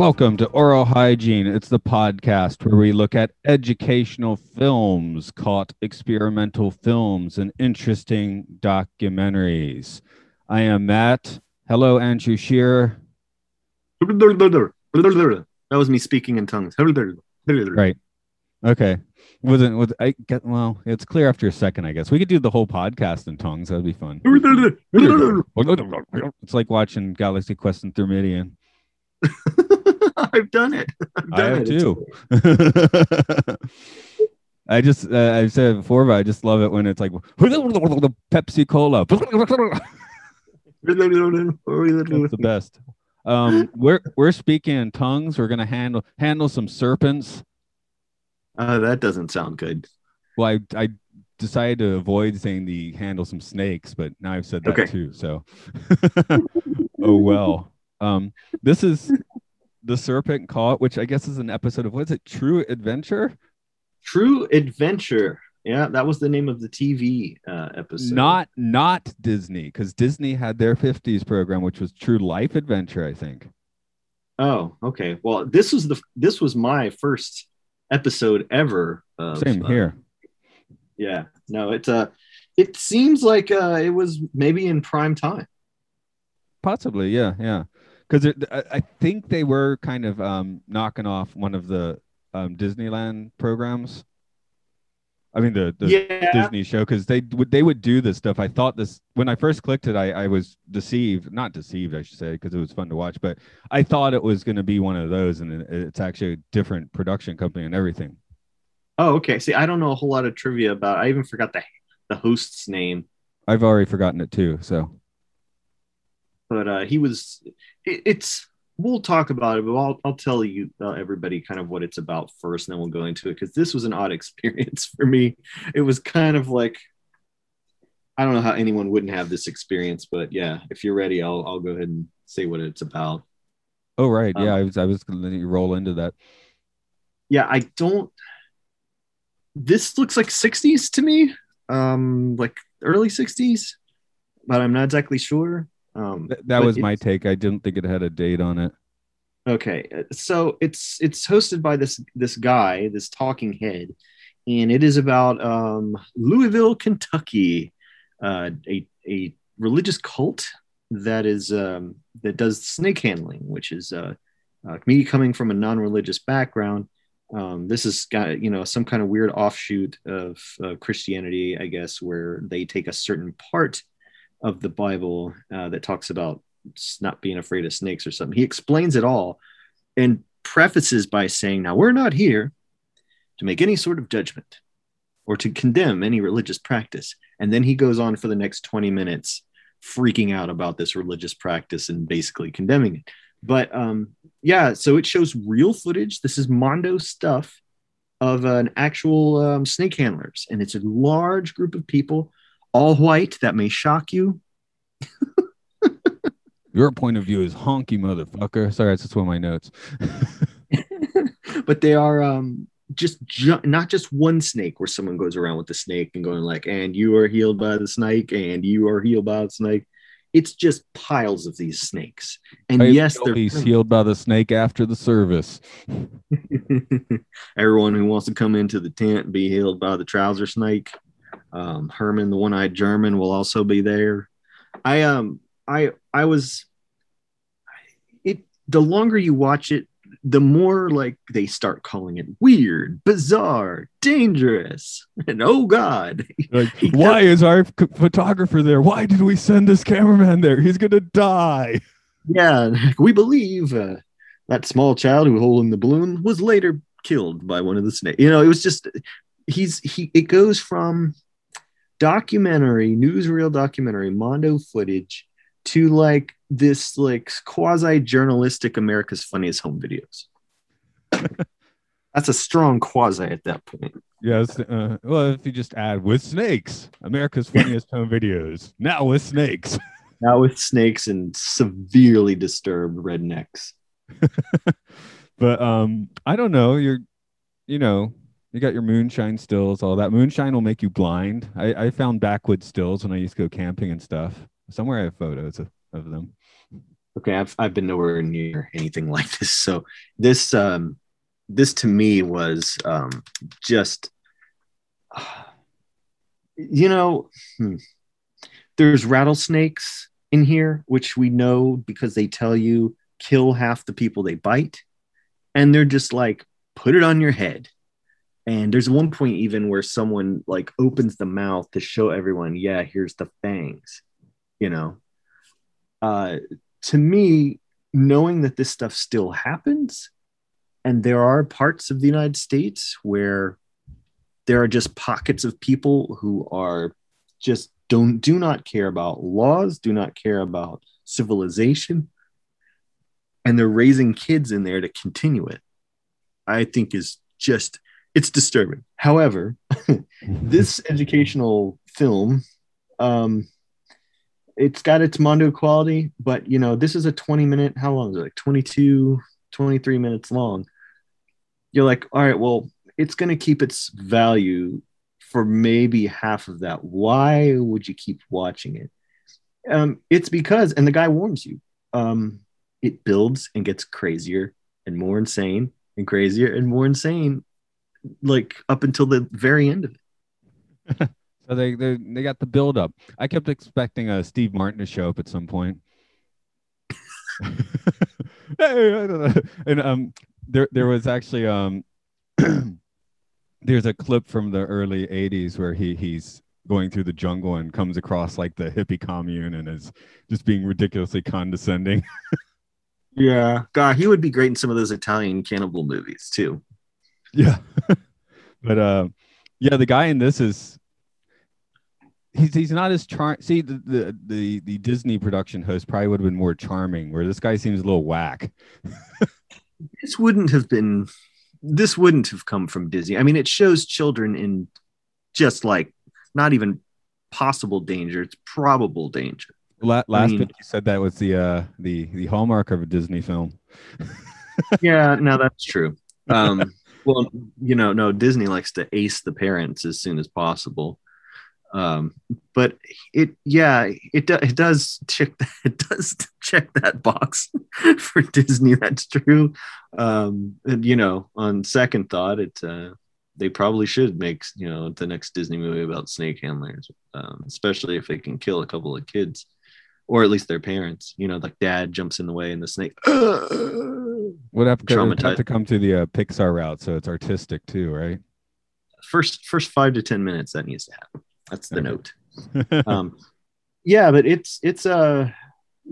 Welcome to Oral Hygiene. It's the podcast where we look at educational films, caught experimental films, and interesting documentaries. I am Matt. Hello, Andrew Shearer. That was me speaking in tongues. Right. Okay. Wasn't was I get well, it's clear after a second, I guess. We could do the whole podcast in tongues. That'd be fun. It's like watching Galaxy Quest and Thermidian. I've done it. I've done I have it. too. I just uh, I've said it before, but I just love it when it's like the Pepsi Cola. That's the best. Um, we're we're speaking in tongues. We're gonna handle handle some serpents. Uh, that doesn't sound good. Well, I I decided to avoid saying the handle some snakes, but now I've said that Okay. too. So, oh well. Um, this is the serpent cult, which I guess is an episode of what is it? True Adventure. True Adventure. Yeah, that was the name of the TV uh, episode. Not not Disney, because Disney had their 50s program, which was True Life Adventure, I think. Oh, okay. Well, this was the this was my first episode ever. Of, Same uh, here. yeah. No, it's uh it seems like uh it was maybe in prime time. Possibly, yeah, yeah. Because I, I think they were kind of um, knocking off one of the um, Disneyland programs. I mean, the, the yeah. Disney show, because they would they would do this stuff. I thought this when I first clicked it, I, I was deceived, not deceived, I should say, because it was fun to watch. But I thought it was going to be one of those, and it, it's actually a different production company and everything. Oh, okay. See, I don't know a whole lot of trivia about. I even forgot the the host's name. I've already forgotten it too. So but uh, he was it, it's we'll talk about it but i'll, I'll tell you uh, everybody kind of what it's about first and then we'll go into it because this was an odd experience for me. It was kind of like i don't know how anyone wouldn't have this experience but yeah if you're ready i'll, I'll go ahead and say what it's about. Oh right, yeah, Um, I was I was going to let you roll into that. yeah i don't this looks like 60s to me um like early 60s but i'm not exactly sure um Th- that was my take. I didn't think it had a date on it. Okay, so it's it's hosted by this this guy, this talking head, and it is about um, Louisville, Kentucky, uh, a a religious cult that is um, that does snake handling, which is uh, uh, me coming from a non-religious background. Um, this is got you know some kind of weird offshoot of uh, Christianity, I guess, where they take a certain part of the Bible uh, that talks about not being afraid of snakes or something. He explains it all and prefaces by saying, Now, we're not here to make any sort of judgment or to condemn any religious practice. And then he goes on for the next 20 minutes freaking out about this religious practice and basically condemning it. But um, yeah, so it shows real footage. This is Mondo stuff of an actual um, snake handlers, and it's a large group of people, all white. That may shock you. Your point of view is honky, motherfucker. Sorry, that's just one of my notes. but they are um just ju- not just one snake where someone goes around with the snake and going like and you are healed by the snake and you are healed by the snake it's just piles of these snakes and Hey, yes they're He's healed by the snake after the service. everyone who wants to come into the tent and be healed by the trouser snake um, herman the one-eyed german will also be there i um i i was it the longer you watch it the more like they start calling it weird bizarre dangerous and oh god Like, why is our photographer there? Why did we send this cameraman there? He's gonna die. yeah we believe uh, that small child who was holding the balloon was later killed by one of the snakes you know it was just he's he it goes from documentary newsreel documentary mondo footage to like this like quasi journalistic America's Funniest Home Videos. That's a strong quasi at that point. Yes. Uh, well, if you just add with snakes, America's funniest home videos. Now with snakes. Now with snakes and severely disturbed rednecks. but um, I don't know. You're, you know, you got your moonshine stills, all that. Moonshine will make you blind. I, I found backwoods stills when I used to go camping and stuff. Somewhere I have photos of, of them. Okay, I've I've been nowhere near anything like this. So this um this to me was um just you know hmm. there's rattlesnakes in here which we know because they tell you kill half the people they bite and they're just like put it on your head and there's one point even where someone like opens the mouth to show everyone yeah here's the fangs you know? Uh to me knowing that this stuff still happens and there are parts of the united states where there are just pockets of people who are just don't do not care about laws do not care about civilization and they're raising kids in there to continue it i think is just it's disturbing. However this educational film um it's got its mondo quality but you know this is a 20 minute how long is it? Like 22 23 minutes long. You're like all right well it's going to keep its value for maybe half of that. Why would you keep watching it? Um, it's because and the guy warns you um, it builds and gets crazier and more insane and crazier and more insane like up until the very end of it. So they they, they got the build up. I kept expecting uh, steve martin to show up at some point. point and um there there was actually um there's a clip from the early 80s where he he's going through the jungle and comes across like the hippie commune and is just being ridiculously condescending. Yeah. God he would be great in some of those italian cannibal movies too yeah. But uh yeah the guy in this is he's he's not as charm see the, the the the disney production host probably would have been more charming where this guy seems a little whack. This wouldn't have been this wouldn't have come from disney. I mean it shows children in just like not even possible danger it's probable danger. Last I mean, week you said that was the uh the the hallmark of a disney film. Yeah no that's true. Um well you know no disney likes to ace the parents as soon as possible. Um but it yeah it, do, it does check that it does check that box for disney that's true. Um and you know on second thought it uh they probably should make you know the next disney movie about snake handlers um, especially if they can kill a couple of kids or at least their parents you know like dad jumps in the way and the snake would have to, have to come to the uh, pixar route so it's artistic too right first first five to ten minutes that needs to happen that's the note. um, yeah, but it's it's a uh,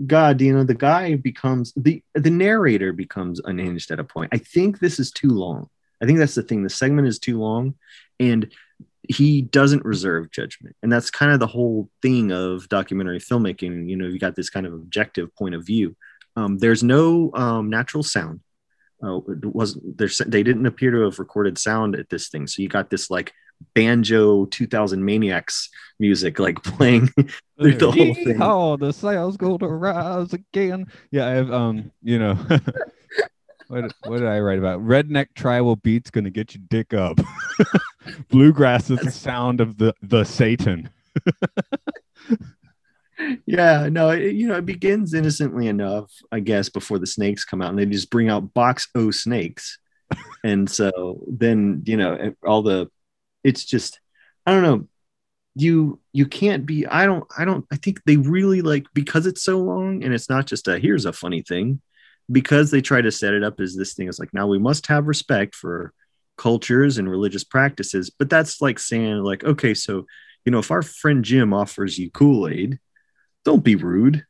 God. You know, the guy becomes the the narrator becomes unhinged at a point. I think this is too long. I think that's the thing. The segment is too long, and he doesn't reserve judgment, and that's kind of the whole thing of documentary filmmaking. You know, you got this kind of objective point of view. Um, there's no um, natural sound. Uh, it wasn't there? They didn't appear to have recorded sound at this thing, so you got this like banjo 2000 maniacs music like playing through the whole thing. oh the sales go to rise again. Yeah i have um you know what, what did i write about? Redneck tribal beats gonna get your dick up. Bluegrass is the sound of the the satan yeah no it, you know it begins innocently enough i guess before the snakes come out and they just bring out box o snakes. And so then you know eh, all the it's just i don't know. You you can't be i don't i don't i think they really like because it's so long and it's not just a here's a funny thing because they try to set it up as this thing is like now we must have respect for cultures and religious practices but that's like saying like okay so you know if our friend jim offers you kool-aid don't be rude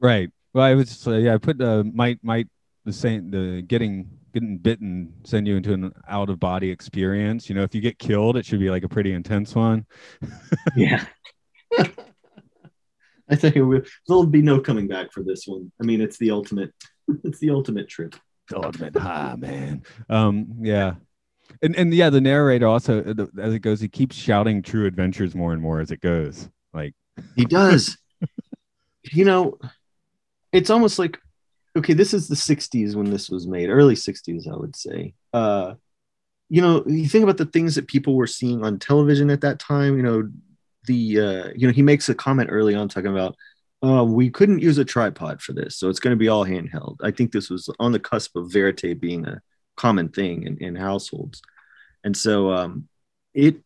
right well i was uh, yeah i put uh might might the same the getting getting bitten send you into an out of body experience. You know, if you get killed, it should be like a pretty intense one. yeah. I think will, there'll be no coming back for this one. I mean, it's the ultimate. It's the ultimate trip. ultimate high, man. Um, yeah. And and yeah, the narrator also uh, as it goes, he keeps shouting "True Adventures" more and more as it goes. Like, He does. you know, it's almost like okay, this is the 60s when this was made, early 60s, I would say. Uh, you know, you think about the things that people were seeing on television at that time, you know, the uh, you know, he makes a comment early on talking about uh, we couldn't use a tripod for this, so it's going to be all handheld. I think this was on the cusp of verite being a common thing in, in households, and so um, it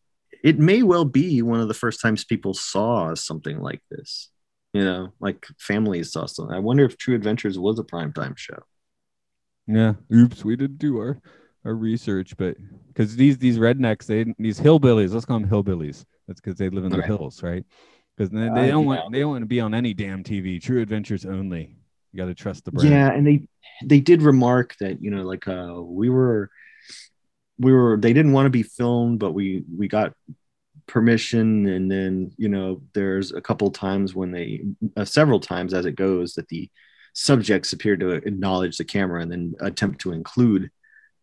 it may well be one of the first times people saw something like this. You know, like families saw something. I wonder if True Adventures was a primetime show. yeah, oops, we didn't do our our research, but because these these rednecks, they these hillbillies, let's call them hillbillies. That's because they live in the Right. hills, right? Because they, Uh, don't want they don't want to be on any damn TV. True Adventures only. You got to trust the brand. Yeah, and they they did remark that you know, like uh, we were we were they didn't want to be filmed, but we we got permission, and then you know, there's a couple times when they uh, several times as it goes that the subjects appear to acknowledge the camera and then attempt to include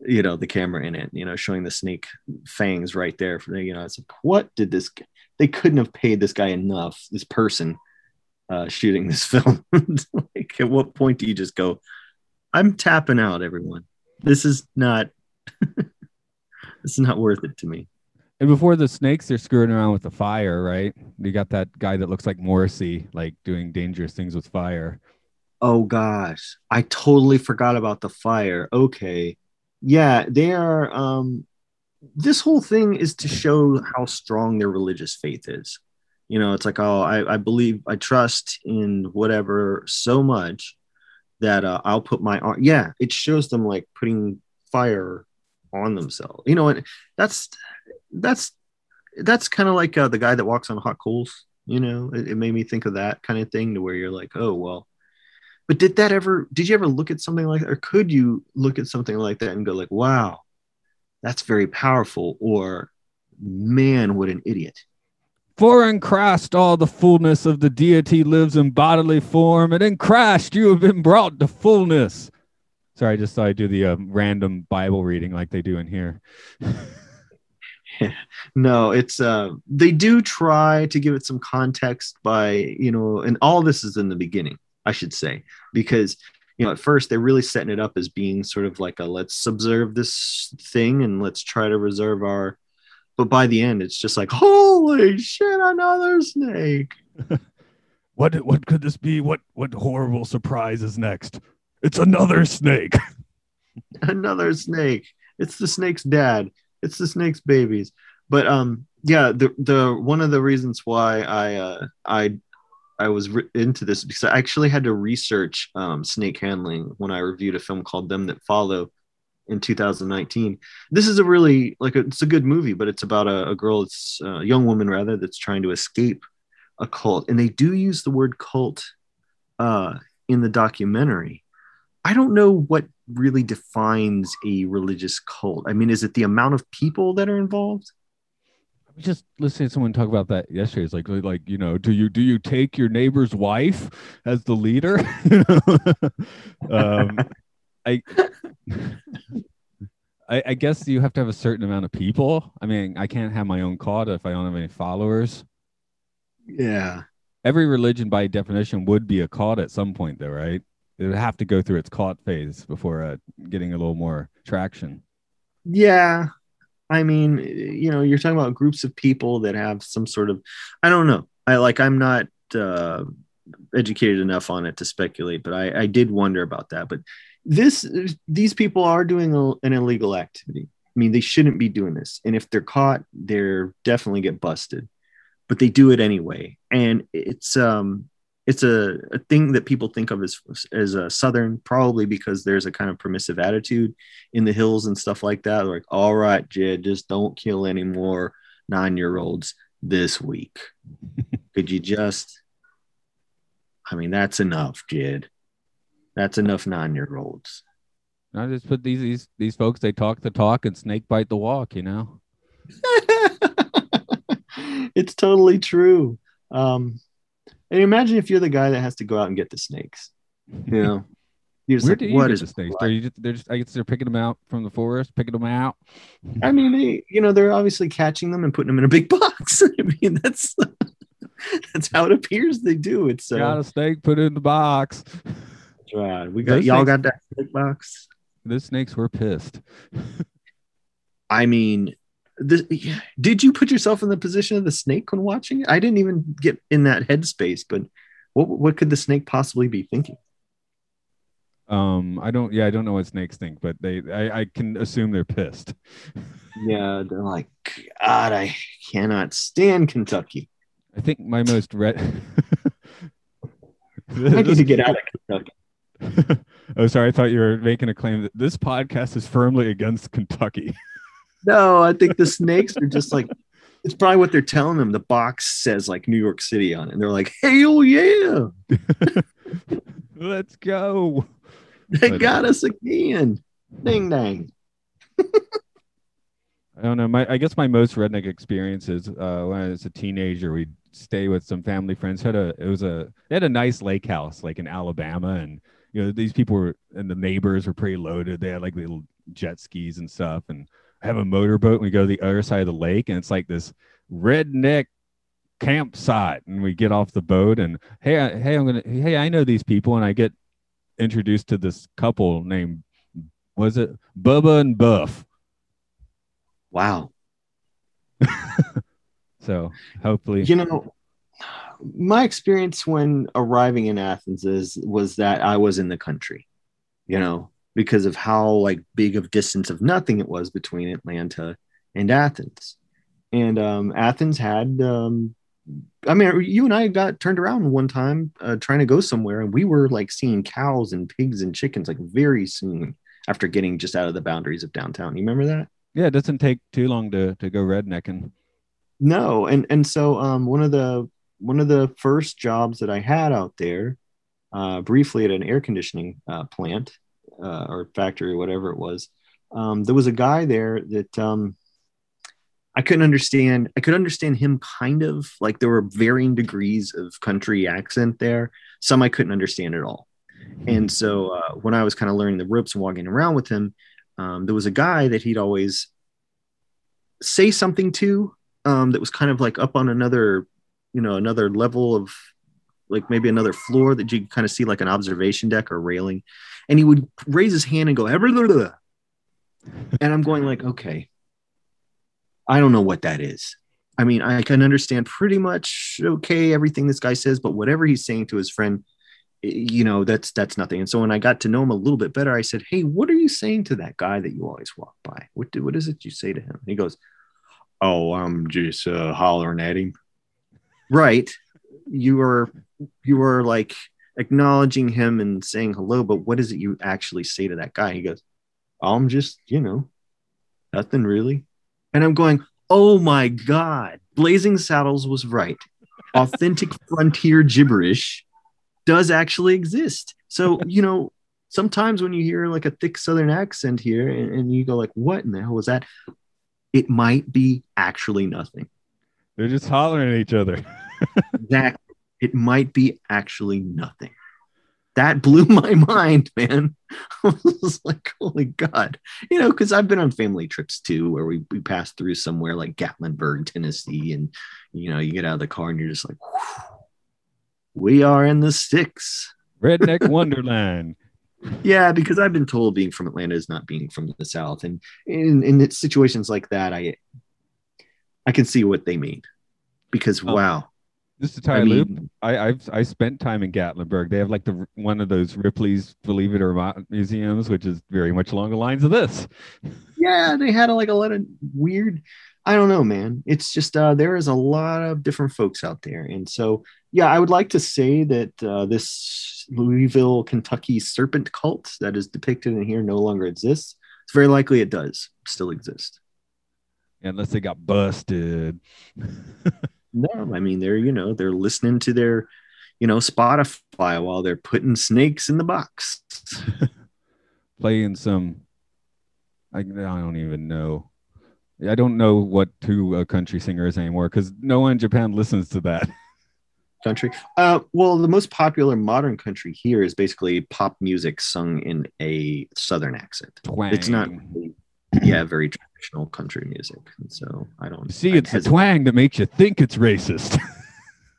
you know the camera in it you know showing the snake fangs right there. For you know it's like what did this they couldn't have paid this guy enough this person uh shooting this film. Like at what point do you just go i'm tapping out everyone. This is not this is not worth it to me. And before the snakes, they're screwing around with the fire, right? You got that guy that looks like Morrissey, like doing dangerous things with fire. oh gosh. I totally forgot about the fire. Okay. Yeah they are um this whole thing is to show how strong their religious faith is. You know it's like oh i, I believe i trust in whatever so much that uh, i'll put my arm yeah it shows them like putting fire on themselves. You know and that's that's that's kind of like uh, the guy that walks on hot coals you know? It, it made me think of that kind of thing to where you're like oh well. But did that ever did you ever look at something like that or could you look at something like that and go like wow that's very powerful or man what an idiot. For in Christ all the fullness of the deity lives in bodily form, and in Christ you have been brought to fullness. Sorry, I just thought I'd do the um, random Bible reading like they do in here. no it's uh they do try to give it some context by you know and all this is in the beginning i should say because you know at first they're really setting it up as being sort of like a let's observe this thing and let's try to reserve our but by the end it's just like holy shit another snake What what could this be? What what horrible surprise is next? It's another snake. another snake. It's the snake's dad. It's the snake's babies. But um, yeah, the the one of the reasons why I uh, I I was re- into this because I actually had to research um, snake handling when I reviewed a film called Them That Follow in 2019. This is a really like a, it's a good movie, but it's about a, a girl, it's a young woman rather that's trying to escape a cult, and they do use the word cult uh, in the documentary. I don't know what really defines a religious cult. I mean, is it the amount of people that are involved? I was just listening to someone talk about that yesterday. It's like like you know, do you do you take your neighbor's wife as the leader? um, I, I I guess you have to have a certain amount of people. I mean, I can't have my own cult if I don't have any followers. Yeah. Every religion, by definition, would be a cult at some point, though, right? It would have to go through its caught phase before uh, getting a little more traction. Yeah. I mean, you know, you're talking about groups of people that have some sort of, I don't know. I like, I'm not uh, educated enough on it to speculate, but I, I did wonder about that. But this, these people are doing a, an illegal activity. I mean, they shouldn't be doing this. And if they're caught, they're definitely get busted, but they do it anyway. And it's, um, it's a, a thing that people think of as as a southern probably because there's a kind of permissive attitude in the hills and stuff like that They're like all right jed just don't kill any more nine year olds this week could you just i mean that's enough jed that's enough nine year olds I just put these these these folks. They talk the talk and snake bite the walk. You know. it's totally true um And imagine if you're the guy that has to go out and get the snakes. You know, you're just Where like, do you what get is the snakes? Are you just, they're just I guess they're picking them out from the forest, picking them out. I mean, they, you know, they're obviously catching them and putting them in a big box. I mean, that's that's how it appears they do. It's uh, Got a snake, put it in the box. right. We got Those y'all things- got that big box. The snakes were pissed. I mean, the, did you put yourself in the position of the snake when watching it? I didn't even get in that headspace, but what what could the snake possibly be thinking? Um, I don't. Yeah, I don't know what snakes think, but they. I, I can assume they're pissed. Yeah, they're like, God, I cannot stand Kentucky. I think my most red. I need to get out of Kentucky. oh, sorry. I thought you were making a claim that this podcast is firmly against Kentucky. No, I think the snakes are just like it's probably what they're telling them. The box says like New York City on it. And they're like, hell yeah, Let's go. they But- got us again. Ding dang. I don't know. My I guess my most redneck experiences uh, when I was a teenager, we'd stay with some family friends. Had a it was a they had a nice lake house like in Alabama, and you know these people were and the neighbors were pretty loaded. They had like little jet skis and stuff, and have a motorboat. And we go to the other side of the lake, and it's like this redneck campsite. And we get off the boat, and hey, I, hey, I'm gonna hey, I know these people, and I get introduced to this couple named was it Bubba and Buff. Wow. So hopefully, You know, my experience when arriving in Athens is was that I was in the country, you know, because of how like big of distance of nothing it was between Atlanta and Athens. And um, Athens had, um, I mean, you and I got turned around one time uh, trying to go somewhere, and we were like seeing cows and pigs and chickens like very soon after getting just out of the boundaries of downtown. You remember that? yeah, it doesn't take too long to to go rednecking. No, and and so um, one of the one of the first jobs that I had out there, uh, briefly at an air conditioning uh, plant uh, or factory, or whatever it was, um, there was a guy there that um, I couldn't understand. I could understand him kind of like there were varying degrees of country accent there. Some I couldn't understand at all. And so uh, when I was kind of learning the ropes and walking around with him, um, there was a guy that he'd always say something to um, that was kind of like up on another, you know, another level of like maybe another floor that you kind of see like an observation deck or railing. And he would raise his hand and go, and I'm going like, okay, I don't know what that is. I mean, I can understand pretty much okay everything this guy says, but whatever he's saying to his friend, you know that's that's nothing. And so when i got to know him a little bit better i said hey what are you saying to that guy that you always walk by? What do, what is it you say to him? And he goes oh i'm just uh, hollering at him. Right. You were you were like acknowledging him and saying hello but what is it you actually say to that guy he goes i'm just you know nothing really and i'm going oh my god blazing saddles was right authentic frontier gibberish does actually exist. So, you know, sometimes when you hear like a thick Southern accent here and, and you go like, what in the hell was that? It might be actually nothing. They're just hollering at each other. Exactly. It might be actually nothing. That blew my mind, man. I was like, holy God. You know, because I've been on family trips too, where we, we passed through somewhere like Gatlinburg, Tennessee, and, you know, you get out of the car and you're just like, we are in the sticks. Redneck Wonderland. Yeah, because I've been told being from Atlanta is not being from the South, and in in situations like that, I I can see what they mean. Because Oh, wow, Just to tie I a loop, mean, I, I've I spent time in Gatlinburg. They have like the one of those Ripley's Believe It or Not museums, which is very much along the lines of this. yeah, they had like a lot of weird. I don't know, man. It's just uh, there is a lot of different folks out there, and so yeah, I would like to say that uh, this Louisville, Kentucky serpent cult that is depicted in here no longer exists. It's very likely it does still exist. Unless they got busted. No, I mean they're you know they're listening to their you know Spotify while they're putting snakes in the box. Playing some I, I don't even know. I don't know what two a country singer is anymore because no one in Japan listens to that. country. Uh, well, the most popular modern country here is basically pop music sung in a southern accent. Twang. It's not, really, yeah, very traditional country music. And so I don't See, I it's the twang that makes you think it's racist.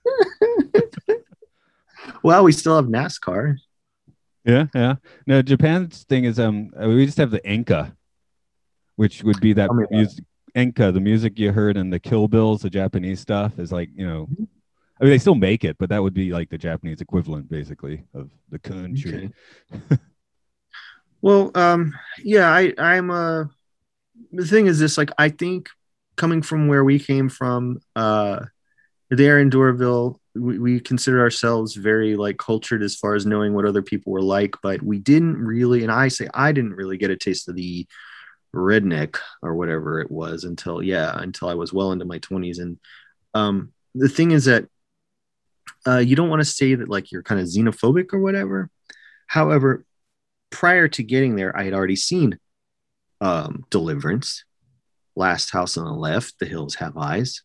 Well, we still have NASCAR. yeah, yeah. No, Japan's thing is um uh, we just have the enka, which would be that Tell me about it. music enka, the music you heard in the Kill Bills, the Japanese stuff is like, you know, I mean they still make it, but that would be like the Japanese equivalent basically of the country. Well, um, yeah, I, I'm uh the thing is this, like, I think coming from where we came from, uh, there in Doraville, we, we consider ourselves very like cultured as far as knowing what other people were like, but we didn't really, and I say I didn't really get a taste of the redneck or whatever it was until yeah, until I was well into my twenties. And um, the thing is that uh, you don't want to say that like you're kind of xenophobic or whatever. However, prior to getting there, I had already seen um, Deliverance, Last House on the Left, The Hills Have Eyes.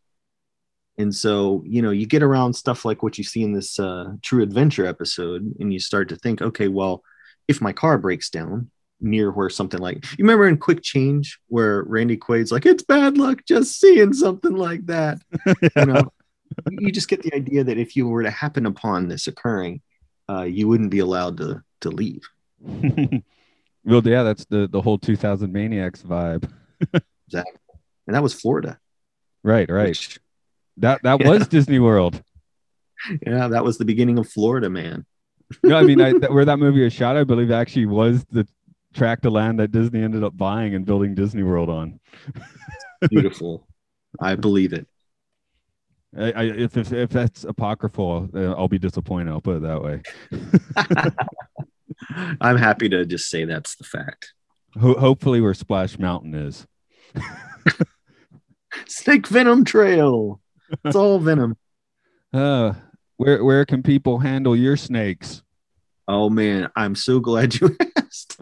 And so, you know, you get around stuff like what you see in this uh, True Adventure episode, and you start to think, okay, well, if my car breaks down near where something like you remember in Quick Change where Randy Quaid's like, it's bad luck just seeing something like that. You know, you just get the idea that if you were to happen upon this occurring, uh, you wouldn't be allowed to to leave. well, yeah, that's the the whole 2000 Maniacs vibe. Exactly, and that was Florida. Right, right. which- That that Yeah. was Disney World. yeah, that was the beginning of Florida, man. No, I mean I, that, where that movie was shot, I believe actually was the tract of land that Disney ended up buying and building Disney World on. Beautiful. I believe it. I, I, if, if if that's apocryphal, uh, I'll be disappointed. I'll put it that way. I'm happy to just say that's the fact. Ho- hopefully, where Splash Mountain is. Snake Venom Trail. It's all venom. Uh, where where can people handle your snakes? Oh man, I'm so glad you asked.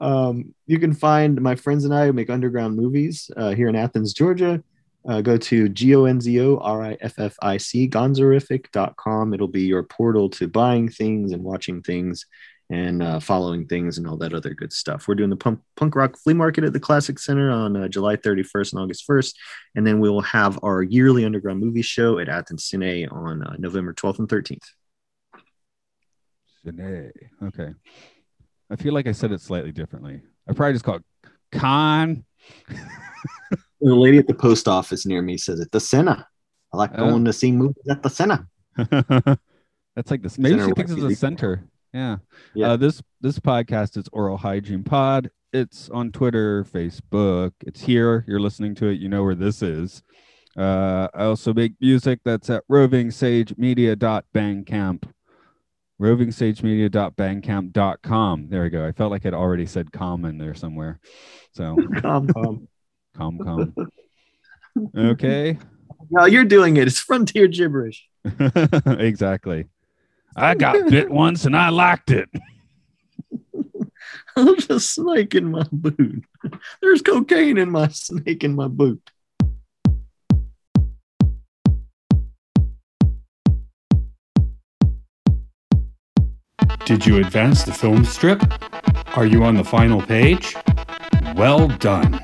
um, you can find my friends and I who make underground movies uh, here in Athens, Georgia. Uh, go to G-O-N-Z-O-R-I-F-F-I-C, gonzorific.com. It'll be your portal to buying things and watching things and uh, following things and all that other good stuff. We're doing the punk, punk rock flea market at the Classic Center on uh, July 31st and August 1st. And then we'll have our yearly underground movie show at Athens Cine on uh, November 12th and 13th. Cine. Okay. I feel like I said it slightly differently. I probably just call it con. The lady at the post office near me says it. The Senna. I like Oh. going to see movies at the Senna. That's like this. Maybe Center she thinks it's a center. Yeah. Yeah. Uh, this this podcast is Oral Hygiene Pod. It's on Twitter, Facebook. It's here. You're listening to it. You know where this is. Uh, I also make music that's at rovingsagemedia.bandcamp. rovingsagemedia.bandcamp.com. There we go. I felt like I'd already said com in there somewhere. So Come on. Com com. Okay. No, you're doing it. It's frontier gibberish. exactly. I got bit once and I liked it. I'm just snake in my boot. There's cocaine in my snake in my boot. Did you advance the film strip? Are you on the final page? Well done.